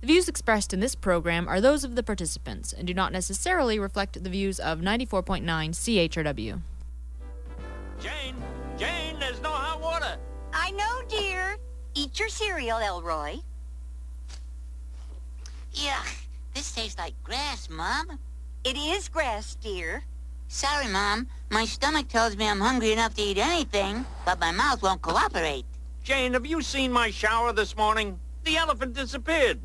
The views expressed in this program are those of the participants and do not necessarily reflect the views of 94.9 CHRW. Jane, Jane, there's no hot water. I know, dear. Eat your cereal, Elroy. Yuck, this tastes like grass, Mom. It is grass, dear. Sorry, Mom. My stomach tells me I'm hungry enough to eat anything, but my mouth won't cooperate. Jane, have you seen my shower this morning? The elephant disappeared.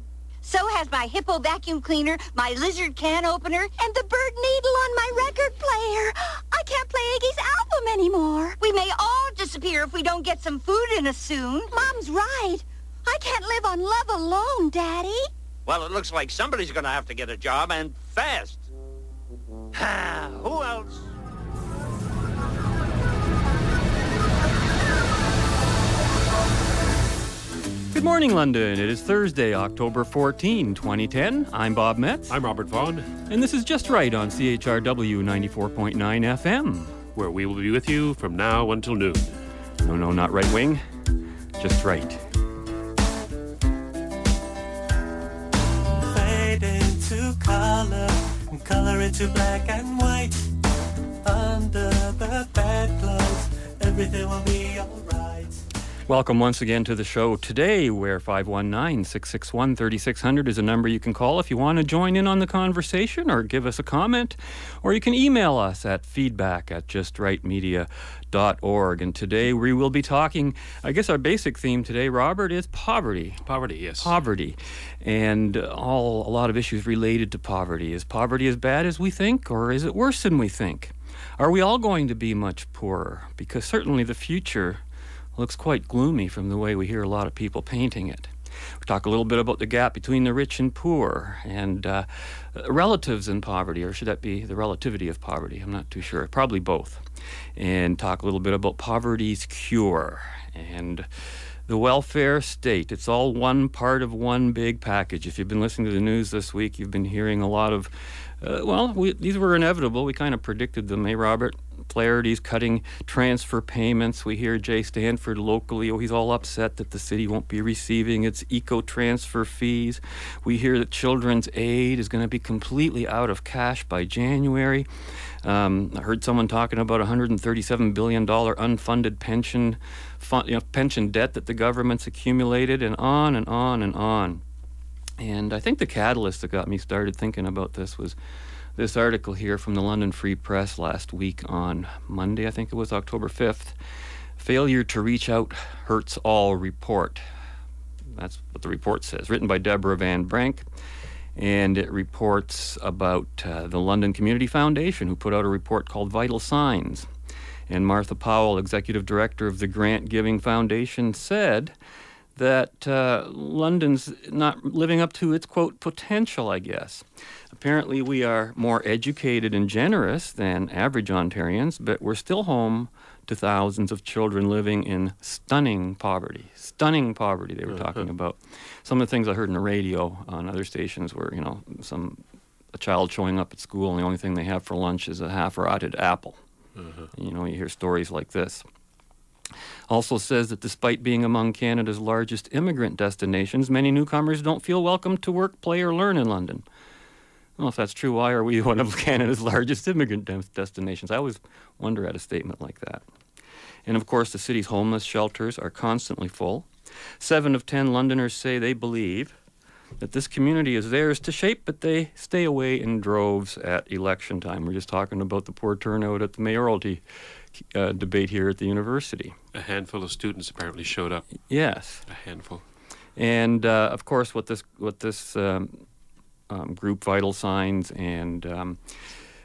So has my hippo vacuum cleaner, my lizard can opener, and the bird needle on my record player. I can't play Iggy's album anymore. We may all disappear if we don't get some food in us soon. Mom's right. I can't live on love alone, Daddy. Well, it looks like somebody's going to have to get a job, and fast. Who else? Good morning, London. It is Thursday, October 14, 2010. I'm Bob Metz. I'm Robert Vaughn, And this is Just Right on CHRW 94.9 FM. where we will be with you from now until noon. No, no, not right wing. Just right. fade into color and color into black and white. Under the bedclothes, everything will be alright. Welcome once again to the show today, where 519 661 3600 is a number you can call if you want to join in on the conversation or give us a comment. Or you can email us at feedback at justrightmedia.org. And today we will be talking, I guess our basic theme today, Robert, is poverty. Poverty, yes. poverty and all a lot of issues related to poverty. Is poverty as bad as we think or is it worse than we think? Are we all going to be much poorer? Because certainly the future looks quite gloomy from the way we hear a lot of people painting it. We talk a little bit about the gap between the rich and poor and uh, relatives in poverty, or should that be the relativity of poverty? I'm not too sure. Probably both. And talk a little bit about poverty's cure and the welfare state. It's all one part of one big package. If you've been listening to the news this week, you've been hearing a lot of, uh, well, we, these were inevitable. We kind of predicted them, eh, Robert? Flaherty's cutting transfer payments. We hear Jay Stanford locally, oh, he's all upset that the city won't be receiving its eco transfer fees. We hear that children's aid is going to be completely out of cash by January. Um, I heard someone talking about a $137 billion unfunded pension, you know, pension debt that the government's accumulated, and on and on and on. And I think the catalyst that got me started thinking about this was this article here from the London Free Press last week on Monday, I think it was October 5th. Failure to reach out hurts all report. That's what the report says, written by Deborah Van Brenk. And it reports about uh, the London Community Foundation, who put out a report called Vital Signs. And Martha Powell, executive director of the Grant Giving Foundation, said that uh, London's not living up to its quote potential, I guess. Apparently, we are more educated and generous than average Ontarians, but we're still home to thousands of children living in stunning poverty. Stunning poverty, they were uh-huh. talking about. Some of the things I heard in the radio on other stations were, you know, some a child showing up at school and the only thing they have for lunch is a half rotted apple. Uh-huh. You know, you hear stories like this. Also says that despite being among Canada's largest immigrant destinations, many newcomers don't feel welcome to work, play, or learn in London. Well, if that's true, why are we one of Canada's largest immigrant des- destinations? I always wonder at a statement like that. And of course, the city's homeless shelters are constantly full. Seven of ten Londoners say they believe that this community is theirs to shape, but they stay away in droves at election time. We're just talking about the poor turnout at the mayoralty uh, debate here at the university. A handful of students apparently showed up. Yes. A handful. And uh, of course, what this what this um, um, group, Vital Signs, and um,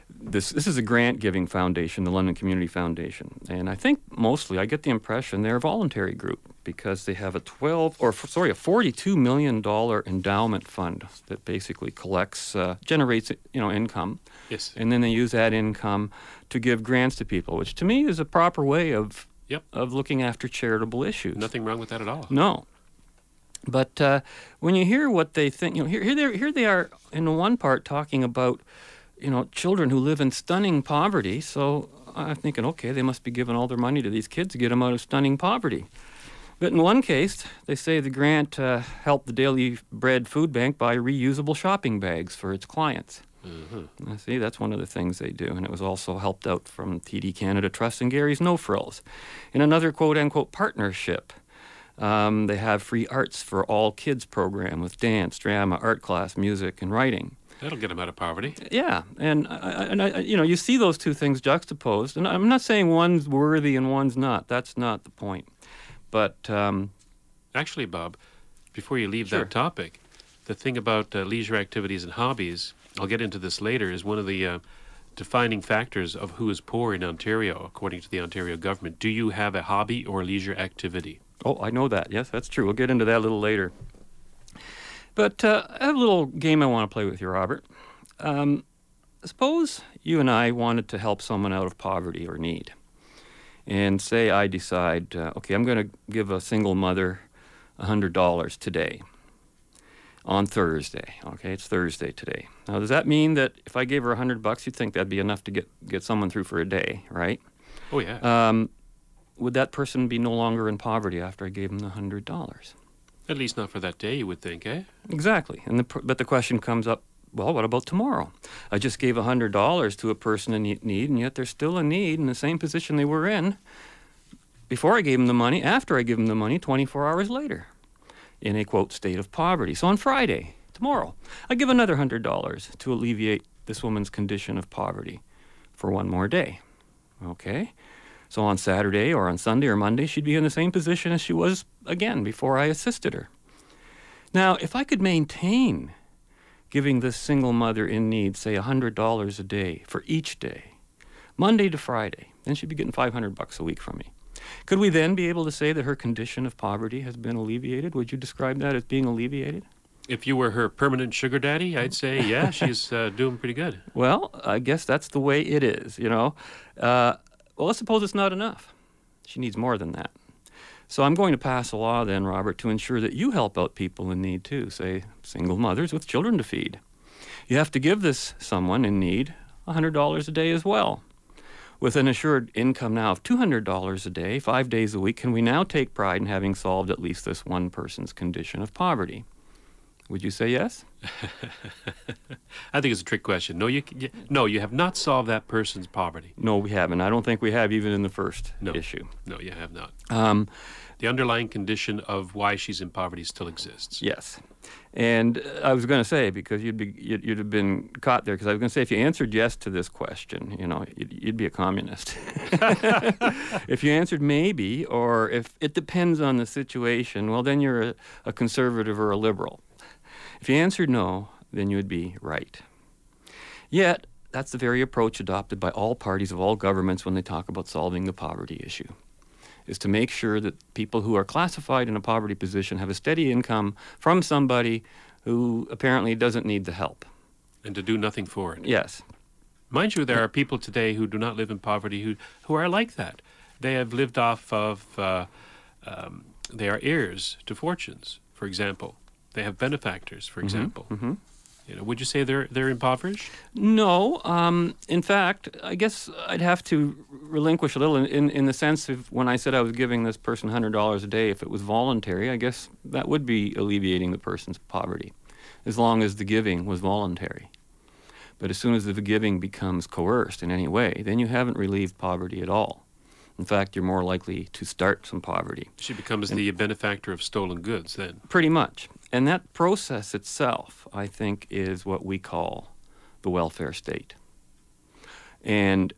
this this is a grant giving foundation, the London Community Foundation, and I think mostly I get the impression they're a voluntary group because they have a twelve or f- sorry a forty two million dollar endowment fund that basically collects uh, generates you know income, Yes. and then they use that income to give grants to people, which to me is a proper way of Yep. of looking after charitable issues. Nothing wrong with that at all. No. But uh, when you hear what they think, you know, here, here, they here they are in the one part talking about, you know, children who live in stunning poverty. So I'm thinking, okay, they must be giving all their money to these kids to get them out of stunning poverty. But in one case, they say the grant uh, helped the Daily Bread Food Bank buy reusable shopping bags for its clients. I see, that's one of the things they do. And it was also helped out from TD Canada Trust and Gary's No Frills. In another quote unquote partnership, um, they have free arts for all kids program with dance, drama, art class, music, and writing. That'll get them out of poverty. Yeah, and I, and I, you know, you see those two things juxtaposed, and I'm not saying one's worthy and one's not. That's not the point. But um, Actually, Bob, before you leave Sure. that topic, the thing about uh, leisure activities and hobbies, I'll get into this later, is one of the uh, defining factors of who is poor in Ontario, according to the Ontario government. Do you have a hobby or leisure activity? Oh, I know that. Yes, that's true. We'll get into that a little later. But uh, I have a little game I want to play with you, Robert. Um, suppose you and I wanted to help someone out of poverty or need. And say I decide, uh, okay, I'm going to give a single mother $100 today on Thursday. Okay, it's Thursday today. Now, does that mean that if I gave her 100 bucks, you'd think that'd be enough to get, get someone through for a day, right? Oh, yeah. Um, would that person be no longer in poverty after I gave him the hundred dollars? At least not for that day, you would think, eh? Exactly. And the, but the question comes up: Well, what about tomorrow? I just gave a hundred dollars to a person in need, and yet they're still in need in the same position they were in before I gave them the money. After I give them the money, 24 hours later, in a quote state of poverty. So on Friday, tomorrow, I give another hundred dollars to alleviate this woman's condition of poverty for one more day. Okay. So on Saturday or on Sunday or Monday, she'd be in the same position as she was again before I assisted her. Now, if I could maintain giving this single mother in need, say $100 a day for each day, Monday to Friday, then she'd be getting 500 bucks a week from me. Could we then be able to say that her condition of poverty has been alleviated? Would you describe that as being alleviated? If you were her permanent sugar daddy, I'd say, yeah, she's uh, doing pretty good. Well, I guess that's the way it is, you know. Uh, well, let's suppose it's not enough. She needs more than that. So I'm going to pass a law then, Robert, to ensure that you help out people in need too, say single mothers with children to feed. You have to give this someone in need $100 a day as well. With an assured income now of $200 a day, five days a week, can we now take pride in having solved at least this one person's condition of poverty? Would you say yes? I think it's a trick question. No, you, you no, you have not solved that person's poverty. No, we haven't. I don't think we have even in the first No. issue. No, you have not. Um, The underlying condition of why she's in poverty still exists. Yes, and uh, I was going to say because you'd be you'd, you'd have been caught there because I was going to say if you answered yes to this question, you know, you'd, you'd be a communist. if you answered maybe or if it depends on the situation, well, then you're a, a conservative or a liberal. If you answered no, then you would be right. Yet that's the very approach adopted by all parties of all governments when they talk about solving the poverty issue is to make sure that people who are classified in a poverty position have a steady income from somebody who apparently doesn't need the help. And to do nothing for it. Yes. Mind you, there are people today who do not live in poverty who, who are like that. They have lived off of, uh, um, they are heirs to fortunes, for example. They have benefactors, for example. You know, would you say they're they're impoverished? No. Um, in fact, I guess I'd have to relinquish a little in, in, in the sense of when I said I was giving this person $100 a day, if it was voluntary, I guess that would be alleviating the person's poverty, as long as the giving was voluntary. But as soon as the giving becomes coerced in any way, then you haven't relieved poverty at all. In fact, you're more likely to start some poverty. She becomes the benefactor of stolen goods then. Pretty much. And that process itself, I think, is what we call the welfare state. And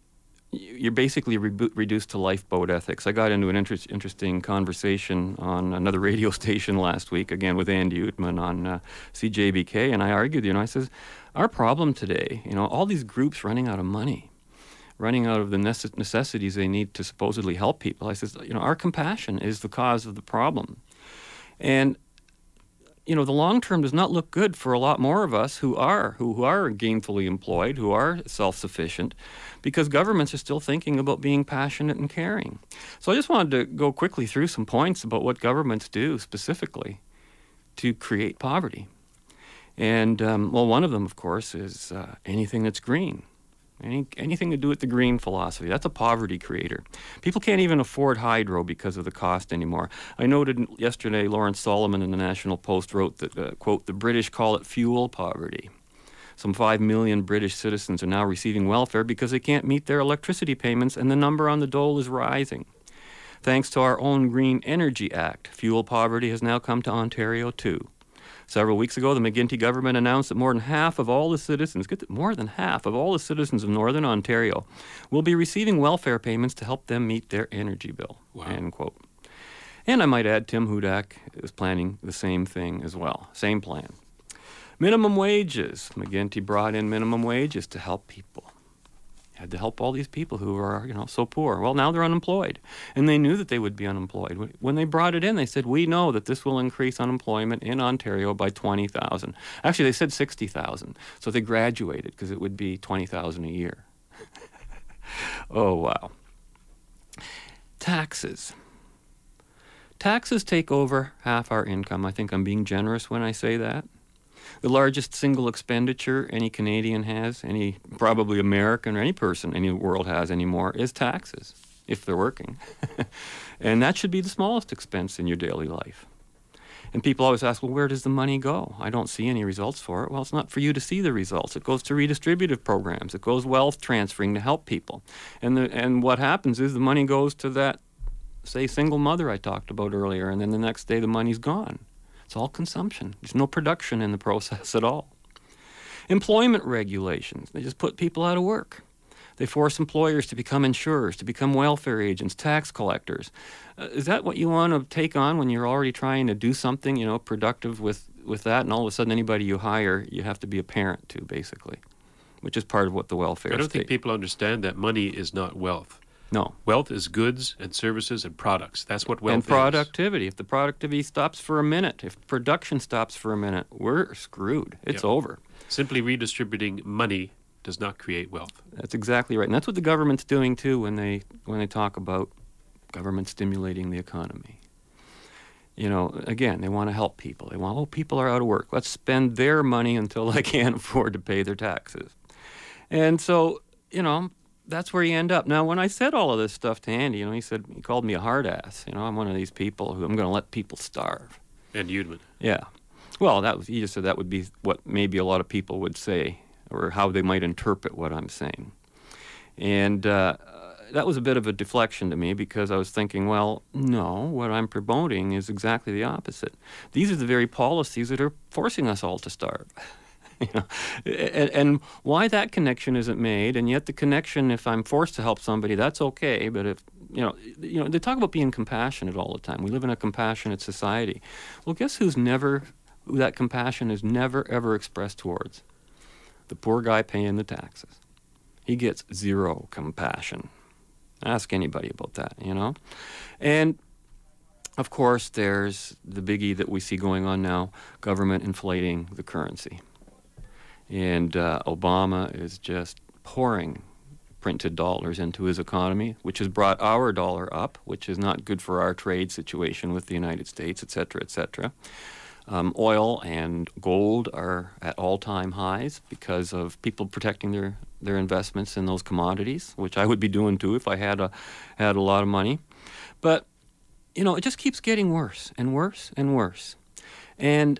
you're basically rebu reduced to lifeboat ethics. I got into an interest, interesting conversation on another radio station last week, again with Andy Oudman on uh, CJBK, and I argued, you know, I says, our problem today, you know, all these groups running out of money, running out of the necess- necessities they need to supposedly help people. I says, you know, our compassion is the cause of the problem. And you know, the long term does not look good for a lot more of us who are who, who are gainfully employed, who are self-sufficient, because governments are still thinking about being passionate and caring. So I just wanted to go quickly through some points about what governments do specifically to create poverty. And um, well, one of them, of course, is uh, anything that's green. Any, anything to do with the green philosophy. That's a poverty creator. People can't even afford hydro because of the cost anymore. I noted yesterday Lawrence Solomon in the National Post wrote that, uh, quote, the British call it fuel poverty. Some 5 million British citizens are now receiving welfare because they can't meet their electricity payments, and the number on the dole is rising. Thanks to our own Green Energy Act, fuel poverty has now come to Ontario too. Several weeks ago, the McGuinty government announced that more than half of all the citizens, get more than half of all the citizens of Northern Ontario, will be receiving welfare payments to help them meet their energy bill. Wow. End quote. And I might add, Tim Hudak is planning the same thing as well. Same plan. Minimum wages. McGuinty brought in minimum wages to help people. Had to help all these people who are, you know, so poor. Well, now they're unemployed, and they knew that they would be unemployed. When they brought it in, they said, "We know that this will increase unemployment in Ontario by 20,000." Actually, they said 60,000. So they graduated because it would be 20,000 a year. oh wow. Taxes. Taxes take over half our income. I think I'm being generous when I say that. The largest single expenditure any Canadian has, any probably American or any person the world has anymore, is taxes, if they're working. and that should be the smallest expense in your daily life. And people always ask, well, where does the money go? I don't see any results for it. Well, it's not for you to see the results. It goes to redistributive programs. It goes wealth transferring to help people. And, the, and what happens is the money goes to that, say, single mother I talked about earlier, and then the next day the money's gone. It's all consumption. There's no production in the process at all. Employment regulations, they just put people out of work. They force employers to become insurers, to become welfare agents, tax collectors. Uh, is that what you want to take on when you're already trying to do something, you know, productive with, with that? And all of a sudden, anybody you hire, you have to be a parent to, basically, which is part of what the welfare I don't state. think people understand that money is not wealth. No, Wealth is goods and services and products. That's what wealth is. and is. productivity. If the productivity stops for a minute, if production stops for a minute, we're screwed. It's Yep. over. Simply redistributing money does not create wealth. That's exactly right, and that's what the government's doing too when they when they talk about government stimulating the economy. You know, again, they want to help people. They want, oh, people are out of work. Let's spend their money until they can't afford to pay their taxes. And so, you know, that's where you end up. Now, when I said all of this stuff to Andy, you know, he said he called me a hard ass. You know, I'm one of these people who I'm going to let people starve. And Oudman. Yeah. Well, that was he just said that would be what maybe a lot of people would say, or how they might interpret what I'm saying. And uh, that was a bit of a deflection to me because I was thinking, well, no, what I'm promoting is exactly the opposite. These are the very policies that are forcing us all to starve. and, and why that connection isn't made, and yet the connection, if I'm forced to help somebody, that's okay. But if you know, you know, they talk about being compassionate all the time. We live in a compassionate society. Well, guess who's never, who that compassion is never ever expressed towards? The poor guy paying the taxes. He gets zero compassion. Ask anybody about that, you know? And of course, there's the biggie that we see going on now government inflating the currency. And uh, Obama is just pouring printed dollars into his economy, which has brought our dollar up, which is not good for our trade situation with the United States, et cetera, et cetera. Um, oil and gold are at all-time highs because of people protecting their, their investments in those commodities, which I would be doing too if I had a had a lot of money. But you know, it just keeps getting worse and worse and worse. And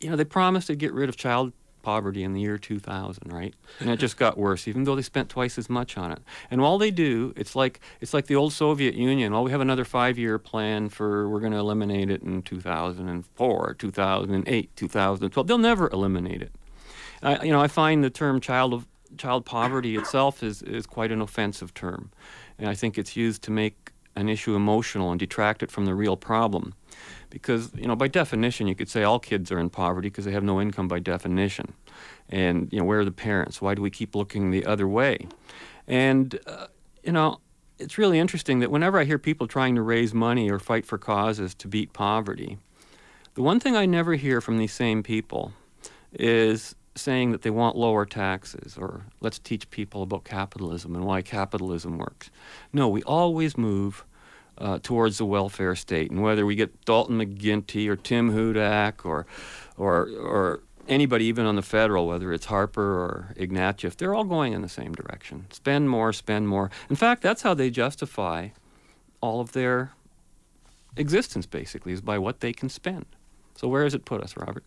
you know, they promised to get rid of child poverty in the year 2000, right? And it just got worse, even though they spent twice as much on it. And all they do, it's like it's like the old Soviet Union. Well, we have another five-year plan for we're going to eliminate it in 2004, 2008, 2012. They'll never eliminate it. I, you know, I find the term child of child poverty itself is is quite an offensive term, and I think it's used to make an issue emotional and detract it from the real problem because you know by definition you could say all kids are in poverty because they have no income by definition. And you know where are the parents? Why do we keep looking the other way? And uh, you know it's really interesting that whenever i hear people trying to raise money or fight for causes to beat poverty the one thing i never hear from these same people is saying that they want lower taxes or let's teach people about capitalism and why capitalism works. No we always move uh, towards the welfare state. And whether we get Dalton McGuinty or Tim Hudak or, or, or anybody, even on the federal, whether it's Harper or Ignatieff, they're all going in the same direction. Spend more, spend more. In fact, that's how they justify all of their existence, basically, is by what they can spend. So where does it put us, Robert?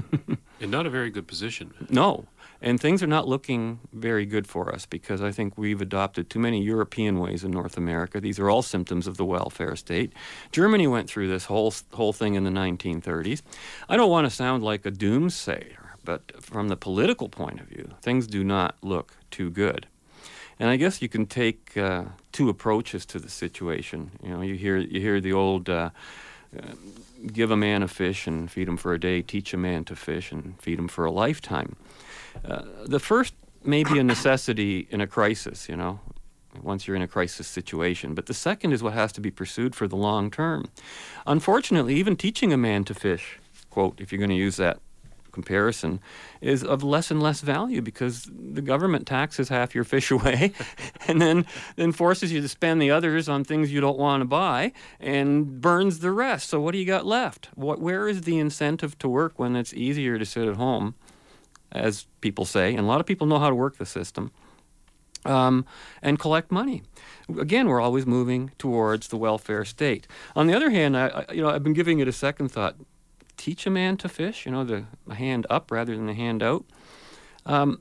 In not a very good position. No. And things are not looking very good for us because I think we've adopted too many European ways in North America. These are all symptoms of the welfare state. Germany went through this whole whole thing in the 1930s. I don't want to sound like a doomsayer, but from the political point of view, things do not look too good. And I guess you can take uh, two approaches to the situation. You know, you hear you hear the old. Uh, uh, give a man a fish and feed him for a day, teach a man to fish and feed him for a lifetime. Uh, the first may be a necessity in a crisis, you know, once you're in a crisis situation. But the second is what has to be pursued for the long term. Unfortunately, even teaching a man to fish, quote, if you're going to use that comparison, is of less and less value because the government taxes half your fish away and then, then forces you to spend the others on things you don't want to buy and burns the rest. So what do you got left? What, where is the incentive to work when it's easier to sit at home? as people say, and a lot of people know how to work the system, um, and collect money. Again, we're always moving towards the welfare state. On the other hand, I, I, you know, I've been giving it a second thought. Teach a man to fish, you know, the, the hand up rather than the hand out. Um,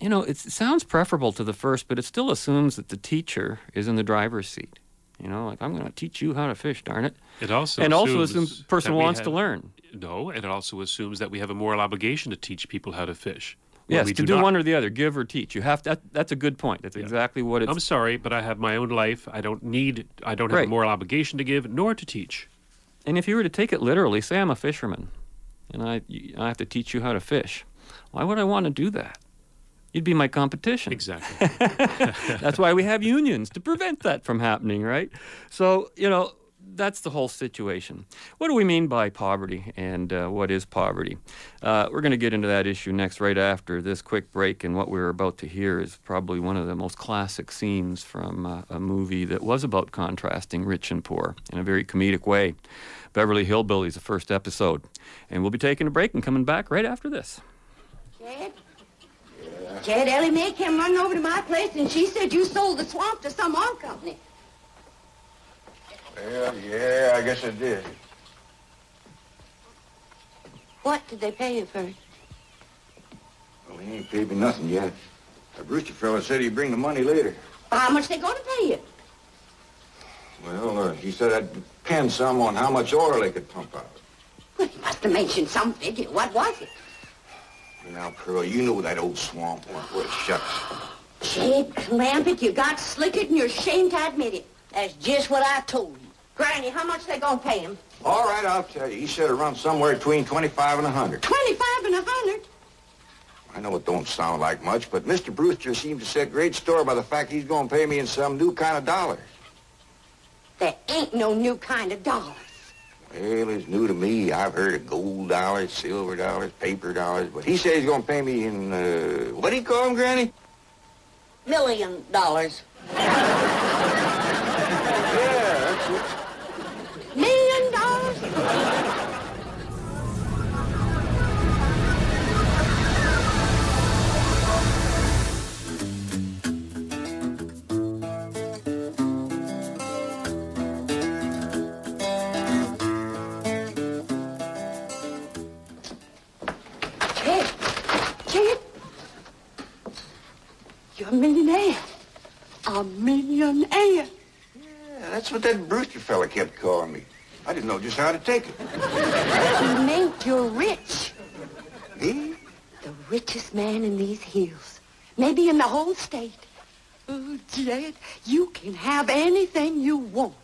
you know, it sounds preferable to the first, but it still assumes that the teacher is in the driver's seat. You know, like I'm going to teach you how to fish, darn it. It also and also assumes assumes the person wants have- to learn. No, and it also assumes that we have a moral obligation to teach people how to fish. Yes, to do not. one or the other, give or teach. You have to, that, that's a good point. That's exactly what it's. I'm sorry, but I have my own life. I don't need. I don't have Right. a moral obligation to give, nor to teach. And if you were to take it literally, say I'm a fisherman, and I I have to teach you how to fish. Why would I want to do that? You'd be my competition. Exactly. That's why we have unions to prevent that from happening, right? So you know that's the whole situation. What do we mean by poverty, and uh, what is poverty? Uh, we're going to get into that issue next, right after this quick break. And what we're about to hear is probably one of the most classic scenes from uh, a movie that was about contrasting rich and poor in a very comedic way. Beverly Hillbillies, the first episode, and we'll be taking a break and coming back right after this. Jed? Jed, Ellie Mae came running over to my place and she said you sold the swamp to some oil company. Well, yeah, I guess I did. What did they pay you first? Well, he ain't paid me nothing yet. The Brewster fella said he'd bring the money later. How much they gonna pay you? Well, uh, he said I'd depend some on how much oil they could pump out. Well, you must have mentioned some figure. What was it? Now, Pearl, you know that old swamp one. What shucks. Jed Clampett, you got slickered and you're ashamed to admit it. That's just what I told you. Granny, how much they gonna pay him? All right, I'll tell you. He said it runs somewhere between 25 and 100. Twenty-five and a hundred? I know it don't sound like much, but Mr. Brewster seems to set great store by the fact he's going to pay me in some new kind of dollars. There ain't no new kind of dollars. Well, it's new to me. I've heard of gold dollars, silver dollars, paper dollars, but he says he's going to pay me in, uh, what do you call them, Granny? Million dollars. That's what that Brewster fella kept calling me. I didn't know just how to take it. He meant you're rich. Me? The richest man in these hills. Maybe in the whole state. Oh, Jed, you can have anything you want.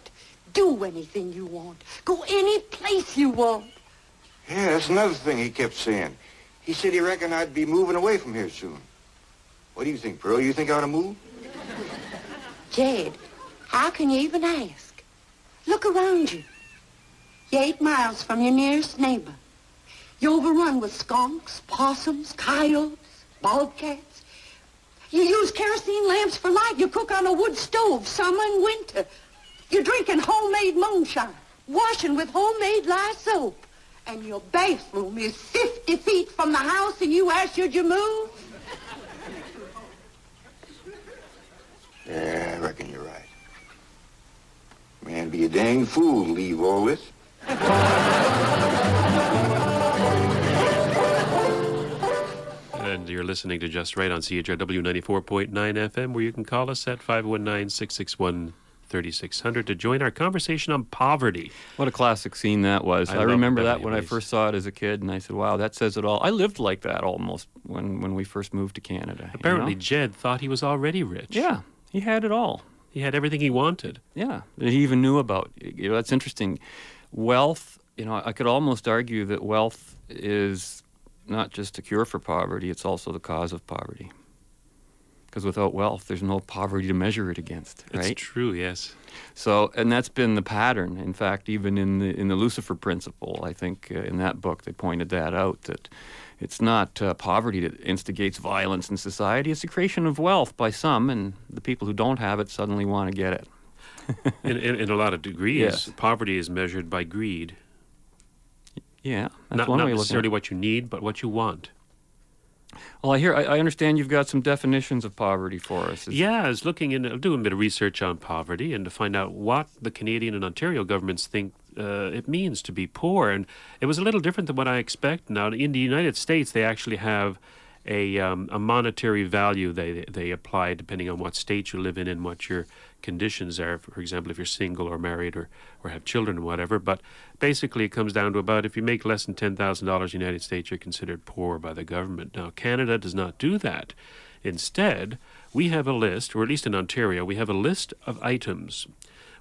Do anything you want. Go any place you want. Yeah, that's another thing he kept saying. He said he reckoned I'd be moving away from here soon. What do you think, Pearl? You think I ought to move? Jed, how can you even ask? Look around you. You're eight miles from your nearest neighbor. You're overrun with skunks, possums, coyotes, bobcats. You use kerosene lamps for light. You cook on a wood stove, summer and winter. You're drinking homemade moonshine, washing with homemade lye soap. And your bathroom is 50 feet from the house and you ask should you move? Yeah, I reckon. Man, be a dang fool to leave all this. And you're listening to Just Right on CHRW 94.9 FM, where you can call us at 519 661 3600 to join our conversation on poverty. What a classic scene that was. I I, remember that Beverly when I first saw it as a kid, and I said, wow, that says it all. I lived like that almost when, when we first moved to Canada. you Apparently, know? Jed thought he was already rich. Yeah, he had it all. He had everything he wanted. Yeah, that he even knew about. You know, that's interesting. Wealth, you know, I could almost argue that wealth is not just a cure for poverty, it's also the cause of poverty. Because without wealth, there's no poverty to measure it against, It's true, yes. So, and that's been the pattern. In fact, even in the in the Lucifer Principle, I think uh, in that book they pointed that out that it's not uh, poverty that instigates violence in society; it's the creation of wealth by some, and the people who don't have it suddenly want to get it. In, in, in a lot of degrees, Yes. poverty is measured by greed. Yeah, that's Not, one not way of looking at necessarily what you need, but what you want. Well, I hear, I, I understand you've got some definitions of poverty for us. Is- Yeah, I was looking in, doing a bit of research on poverty and to find out what the Canadian and Ontario governments think uh, it means to be poor. And it was a little different than what I expect. Now, in the United States, they actually have a, um, a monetary value they, they apply depending on what state you live in and what your conditions are. For example, if you're single or married or, or have children or whatever. But basically, it comes down to about if you make less than $10,000 in the United States, you're considered poor by the government. Now, Canada does not do that. Instead, we have a list, or at least in Ontario, we have a list of items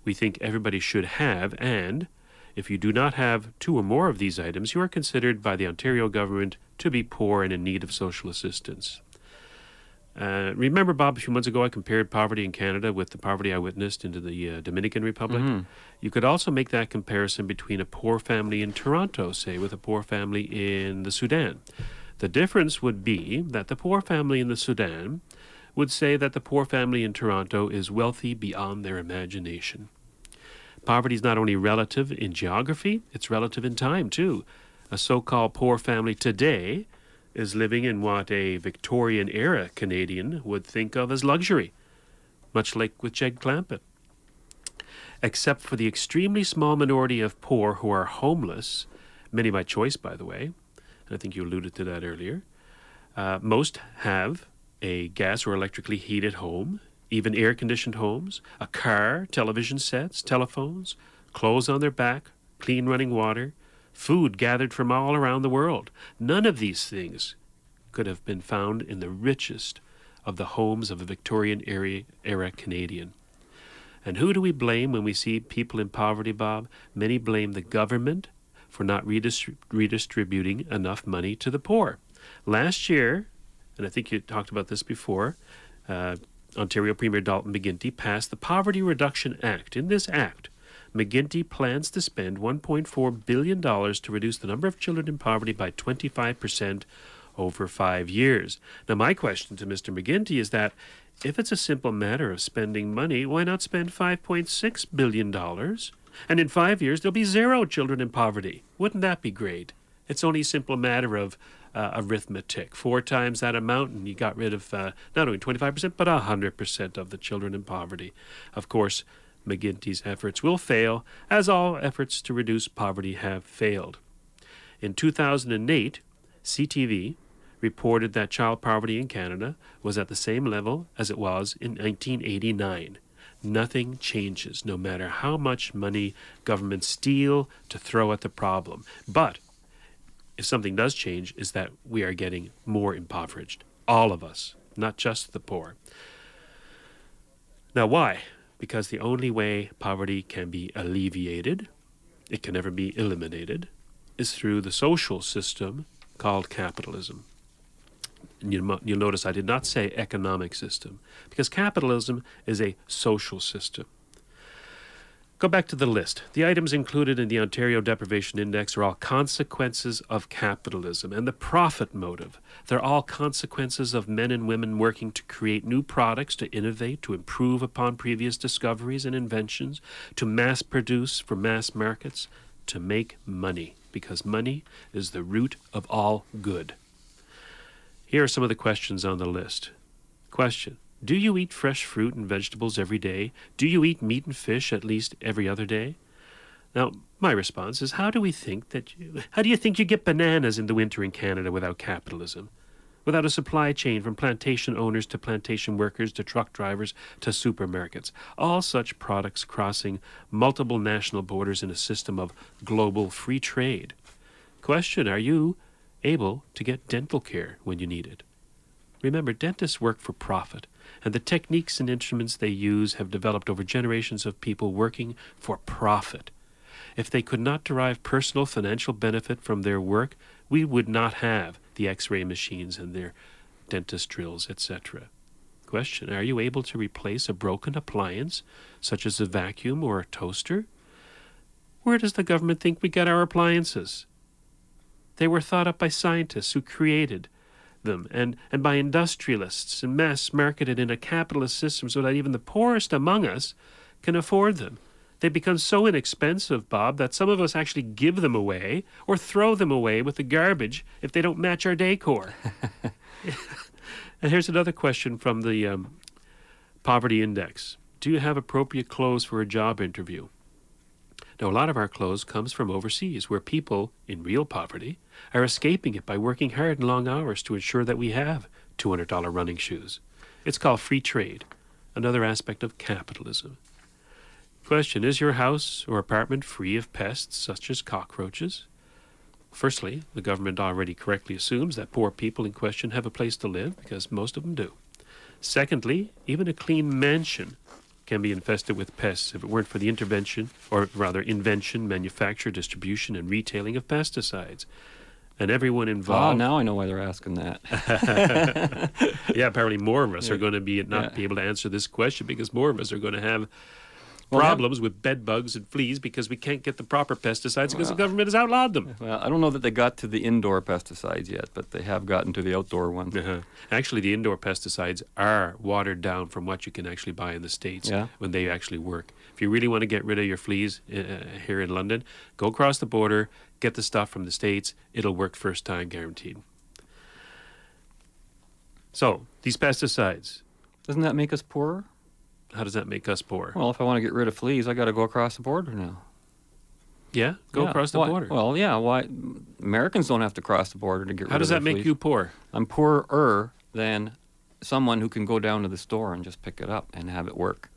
we think everybody should have, and if you do not have two or more of these items, you are considered by the Ontario government to be poor and in need of social assistance. Uh, remember, Bob, a few months ago I compared poverty in Canada with the poverty I witnessed into the uh, Dominican Republic? Mhm. You could also make that comparison between a poor family in Toronto, say, with a poor family in the Sudan. The difference would be that the poor family in the Sudan would say that the poor family in Toronto is wealthy beyond their imagination. Poverty is not only relative in geography, it's relative in time too. A so called poor family today is living in what a Victorian era Canadian would think of as luxury, much like with Jed Clampett. Except for the extremely small minority of poor who are homeless, many by choice, by the way, and I think you alluded to that earlier, uh, most have a gas or electrically heated home, even air conditioned homes, a car, television sets, telephones, clothes on their back, clean running water, food gathered from all around the world. None of these things could have been found in the richest of the homes of a Victorian era, era Canadian. And who do we blame when we see people in poverty, Bob? Many blame the government for not redistri- redistributing enough money to the poor. Last year, and I think you talked about this before, uh, Ontario Premier Dalton McGuinty passed the Poverty Reduction Act. In this act, McGuinty plans to spend $1.4 billion to reduce the number of children in poverty by 25% over five years. Now, my question to Mr. McGuinty is that if it's a simple matter of spending money, why not spend $5.6 billion? And in five years, there'll be zero children in poverty. Wouldn't that be great? It's only a simple matter of uh, arithmetic. Four times that amount, and you got rid of uh, not only 25%, but 100% of the children in poverty. Of course, McGuinty's efforts will fail, as all efforts to reduce poverty have failed. In 2008, CTV reported that child poverty in Canada was at the same level as it was in 1989. Nothing changes, no matter how much money governments steal to throw at the problem. But if something does change, is that we are getting more impoverished. All of us, not just the poor. Now, why? Because the only way poverty can be alleviated, it can never be eliminated, is through the social system called capitalism. You'll, you'll notice I did not say economic system, because capitalism is a social system. Go back to the list. The items included in the Ontario Deprivation Index are all consequences of capitalism and the profit motive. They're all consequences of men and women working to create new products, to innovate, to improve upon previous discoveries and inventions, to mass produce for mass markets, to make money because money is the root of all good. Here are some of the questions on the list. Question Do you eat fresh fruit and vegetables every day? Do you eat meat and fish at least every other day? Now, my response is how do we think that you, how do you think you get bananas in the winter in Canada without capitalism? Without a supply chain from plantation owners to plantation workers to truck drivers to supermarkets, all such products crossing multiple national borders in a system of global free trade. Question Are you able to get dental care when you need it? Remember, dentists work for profit, and the techniques and instruments they use have developed over generations of people working for profit. If they could not derive personal financial benefit from their work, we would not have the x ray machines and their dentist drills, etc. Question Are you able to replace a broken appliance, such as a vacuum or a toaster? Where does the government think we get our appliances? They were thought up by scientists who created them and, and by industrialists and mass marketed in a capitalist system so that even the poorest among us can afford them. They become so inexpensive, Bob, that some of us actually give them away or throw them away with the garbage if they don't match our decor. and here's another question from the um, Poverty Index Do you have appropriate clothes for a job interview? Now, a lot of our clothes comes from overseas, where people in real poverty are escaping it by working hard and long hours to ensure that we have $200 running shoes. It's called free trade, another aspect of capitalism. Question Is your house or apartment free of pests such as cockroaches? Firstly, the government already correctly assumes that poor people in question have a place to live because most of them do. Secondly, even a clean mansion can be infested with pests if it weren't for the intervention, or rather invention, manufacture, distribution, and retailing of pesticides. And everyone Oh, involved. now I know why they're asking that. yeah, apparently more of us are going to be not Yeah. be able to answer this question because more of us are going to have Well, problems with bed bugs and fleas because we can't get the proper pesticides because the government has outlawed them. well, I don't know that they got to the indoor pesticides yet, but they have gotten to the outdoor ones. Uh-huh. Actually, the indoor pesticides are watered down from what you can actually buy in the states Yeah. when they actually work. If you really want to get rid of your fleas uh, here in London, go across the border, get the stuff from the states. It'll work first time, guaranteed. So these pesticides, Doesn't that make us poorer? How does that make us poor? Well, if I want to get rid of fleas, I got to go across the border now. yeah, go Yeah. across the Why- border. Well, yeah. Why Americans don't have to cross the border to get rid of fleas? how does that make fleas. you poor? I'm poorer than someone who can go down to the store and just pick it up and have it work.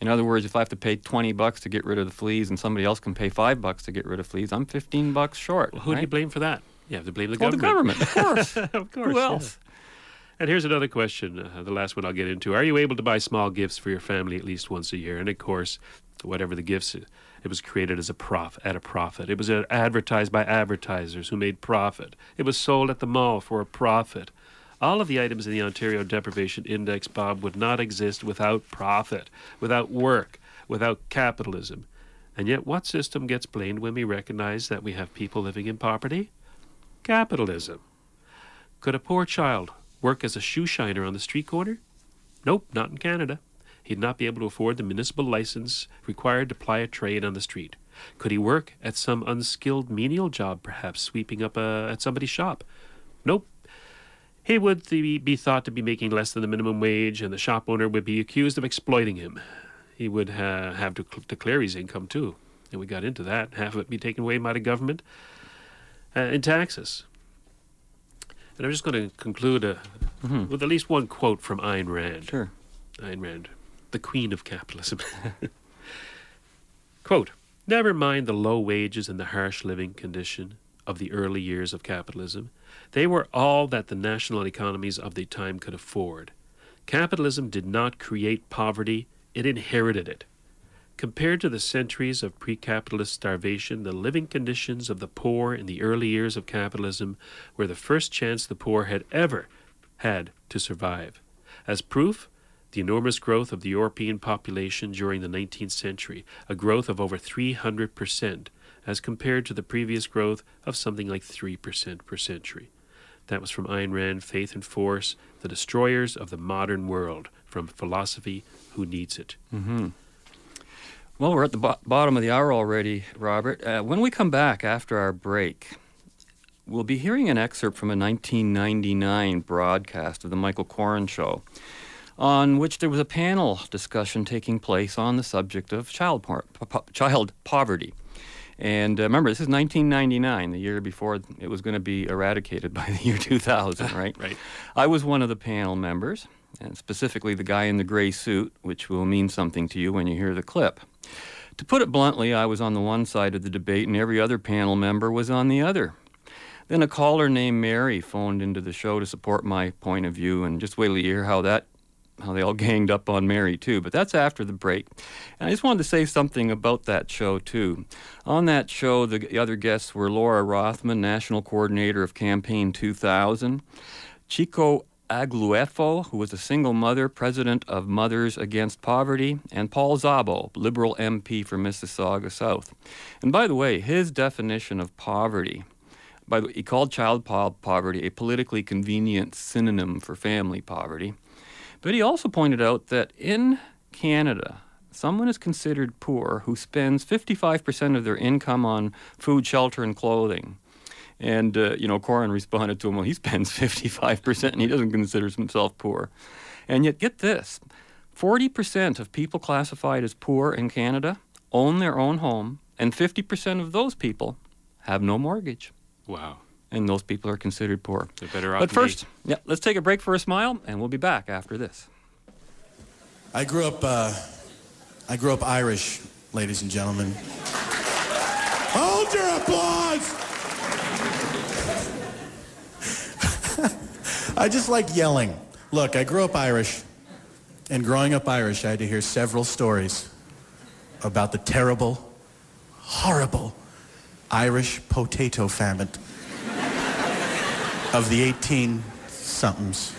In other words, if I have to pay 20 bucks to get rid of the fleas and somebody else can pay 5 bucks to get rid of fleas, I'm 15 bucks short. Well, who do you blame for that? You have to blame the Well, the government. government, of course. of course. Who else? And here's another question, uh, the last one I'll get into. Are you able to buy small gifts for your family at least once a year? And of course, whatever the gifts, it was created as a prof at a profit. It was uh, advertised by advertisers who made profit. It was sold at the mall for a profit. All of the items in the Ontario Deprivation Index, Bob, would not exist without profit, without work, without capitalism. And yet, what system gets blamed when we recognize that we have people living in poverty? Capitalism. Could a poor child work as a shoe shiner on the street corner? Nope, not in Canada. He'd not be able to afford the municipal license required to ply a trade on the street. Could he work at some unskilled menial job, perhaps sweeping up uh, at somebody's shop? Nope. He would th- be thought to be making less than the minimum wage, and the shop owner would be accused of exploiting him. He would uh, have to cl- declare his income too, and we got into that. Half of it be taken away by the government uh, in taxes. And I'm just going to conclude uh, with at least one quote from Ayn Rand. Sure. Ayn Rand, the queen of capitalism. Quote Never mind the low wages and the harsh living condition of the early years of capitalism. They were all that the national economies of the time could afford. Capitalism did not create poverty, it inherited it. Compared to the centuries of pre capitalist starvation, the living conditions of the poor in the early years of capitalism were the first chance the poor had ever had to survive. As proof, the enormous growth of the European population during the 19th century, a growth of over 300%, as compared to the previous growth of something like 3% per century. That was from Ayn Rand, Faith and Force, The Destroyers of the Modern World, from Philosophy Who Needs It. Mm-hmm. Well, we're at the bo- bottom of the hour already, Robert. Uh, when we come back after our break, we'll be hearing an excerpt from a 1999 broadcast of the Michael Coren Show, on which there was a panel discussion taking place on the subject of child, por- po- child poverty. And uh, remember, this is 1999, the year before it was going to be eradicated by the year 2000, right? Right. I was one of the panel members, and specifically the guy in the gray suit, which will mean something to you when you hear the clip. To put it bluntly, I was on the one side of the debate, and every other panel member was on the other. Then a caller named Mary phoned into the show to support my point of view, and just wait till you hear how that how they all ganged up on Mary too. But that's after the break. And I just wanted to say something about that show too. On that show, the other guests were Laurel Rothman, National Coordinator of Campaign 2000, Chico Agluefo, who was a single mother, president of Mothers Against Poverty, and Paul Szabo, Liberal MP for Mississauga South. And by the way, his definition of poverty, by the way, he called child po- poverty a politically convenient synonym for family poverty. But he also pointed out that in Canada, someone is considered poor who spends 55% of their income on food, shelter, and clothing. And, uh, you know, Coren responded to him, well, he spends 55% and he doesn't consider himself poor. And yet, get this 40% of people classified as poor in Canada own their own home, and 50% of those people have no mortgage. Wow. And those people are considered poor. They're better off. But than me. first, yeah, let's take a break for a smile, and we'll be back after this. I grew up, uh, I grew up Irish, ladies and gentlemen. Hold your applause! I just like yelling. Look, I grew up Irish, and growing up Irish, I had to hear several stories about the terrible, horrible Irish potato famine of the 18 somethings.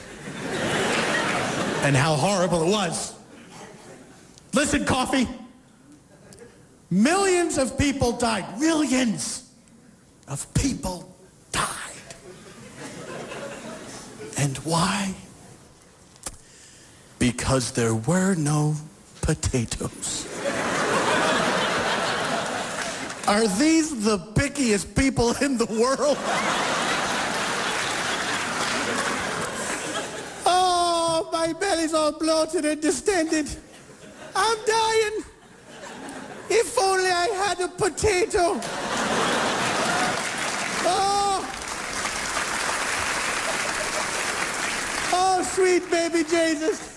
And how horrible it was. Listen, coffee. Millions of people died. Millions of people died. And why? Because there were no potatoes. Are these the pickiest people in the world? Oh, my belly's all bloated and distended. I'm dying. If only I had a potato. Oh. Oh, sweet baby Jesus.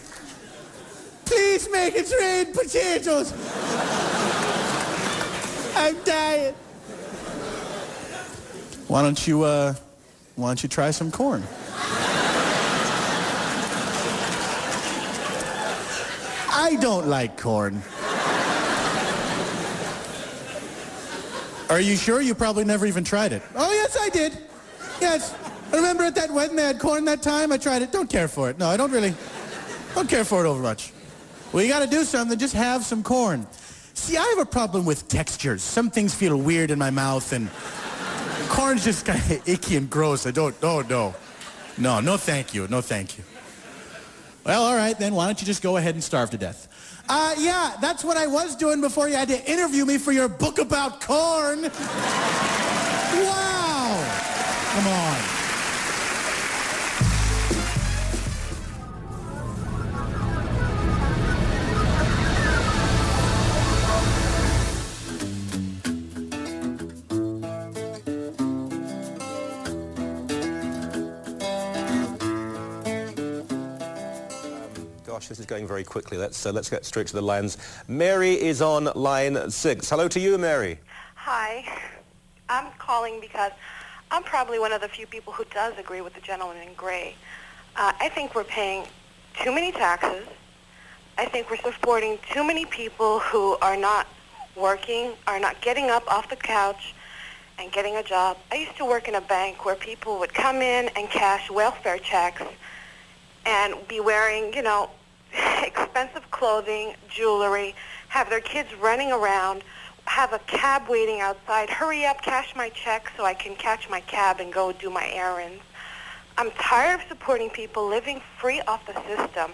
Please make it rain potatoes. I'm dying. Why don't you, uh, why don't you try some corn? I don't like corn. Are you sure? You probably never even tried it. Oh, yes, I did. Yes. I remember at that wedding they had corn that time. I tried it. Don't care for it. No, I don't really, don't care for it over much. Well, you got to do something. Just have some corn. See, I have a problem with textures. Some things feel weird in my mouth, and corn's just kind of icky and gross. I don't, oh, no. No, no thank you. No thank you. Well, all right, then. Why don't you just go ahead and starve to death? Uh, yeah, that's what I was doing before you had to interview me for your book about corn. Wow. Come on. This is going very quickly. Let's uh, let's get straight to the lines. Mary is on line six. Hello to you, Mary. Hi. I'm calling because I'm probably one of the few people who does agree with the gentleman in gray. Uh, I think we're paying too many taxes. I think we're supporting too many people who are not working, are not getting up off the couch and getting a job. I used to work in a bank where people would come in and cash welfare checks and be wearing, you know, expensive clothing, jewelry, have their kids running around, have a cab waiting outside. Hurry up, cash my check so I can catch my cab and go do my errands. I'm tired of supporting people living free off the system.